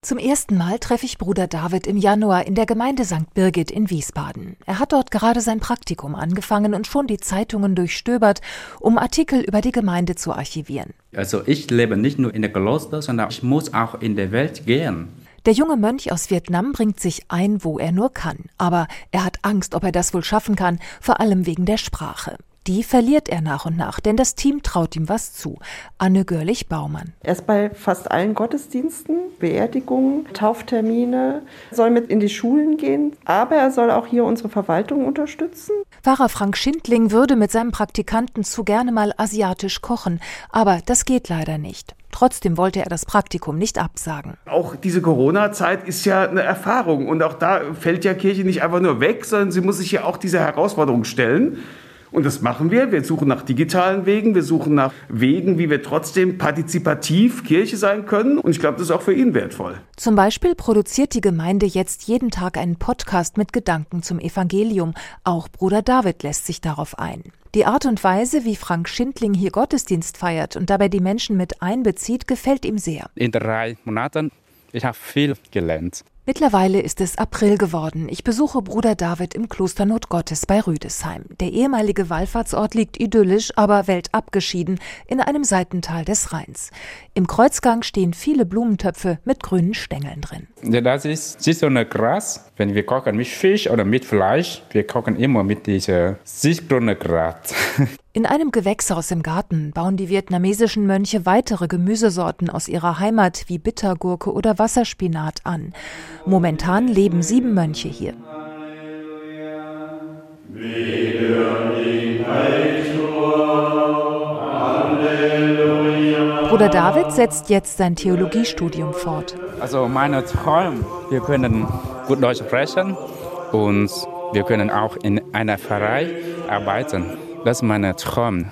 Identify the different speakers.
Speaker 1: Zum ersten Mal treffe ich Bruder David im Januar in der Gemeinde St. Birgit in Wiesbaden. Er hat dort gerade sein Praktikum angefangen und schon die Zeitungen durchstöbert, um Artikel über die Gemeinde zu archivieren.
Speaker 2: Also ich lebe nicht nur in der Kloster, sondern ich muss auch in der Welt gehen.
Speaker 1: Der junge Mönch aus Vietnam bringt sich ein, wo er nur kann. Aber er hat Angst, ob er das wohl schaffen kann, vor allem wegen der Sprache. Die verliert er nach und nach, denn das Team traut ihm was zu. Anne Görlich-Baumann.
Speaker 3: Er ist bei fast allen Gottesdiensten, Beerdigungen, Tauftermine, soll mit in die Schulen gehen, aber er soll auch hier unsere Verwaltung unterstützen.
Speaker 1: Pfarrer Frank Schindling würde mit seinem Praktikanten zu gerne mal asiatisch kochen, aber das geht leider nicht. Trotzdem wollte er das Praktikum nicht absagen.
Speaker 4: Auch diese Corona-Zeit ist ja eine Erfahrung und auch da fällt ja Kirche nicht einfach nur weg, sondern sie muss sich ja auch dieser Herausforderung stellen. Und das machen wir. Wir suchen nach digitalen Wegen, wir suchen nach Wegen, wie wir trotzdem partizipativ Kirche sein können. Und ich glaube, das ist auch für ihn wertvoll.
Speaker 1: Zum Beispiel produziert die Gemeinde jetzt jeden Tag einen Podcast mit Gedanken zum Evangelium. Auch Bruder David lässt sich darauf ein. Die Art und Weise, wie Frank Schindling hier Gottesdienst feiert und dabei die Menschen mit einbezieht, gefällt ihm sehr.
Speaker 2: In drei Monaten, ich habe viel gelernt.
Speaker 1: Mittlerweile ist es April geworden. Ich besuche Bruder David im Kloster Notgottes bei Rüdesheim. Der ehemalige Wallfahrtsort liegt idyllisch, aber weltabgeschieden in einem Seitental des Rheins. Im Kreuzgang stehen viele Blumentöpfe mit grünen Stängeln drin.
Speaker 2: Ja, das ist Saisonal Gras. Wenn wir kochen mit Fisch oder mit Fleisch, wir kochen immer mit diesem Gras.
Speaker 1: In einem Gewächshaus im Garten bauen die vietnamesischen Mönche weitere Gemüsesorten aus ihrer Heimat wie Bittergurke oder Wasserspinat an. Momentan leben sieben Mönche hier. Bruder David setzt jetzt sein Theologiestudium fort.
Speaker 2: Also meine Träume, wir können gut Deutsch sprechen und wir können auch in einer Pfarrei arbeiten. Das ist meine Traum.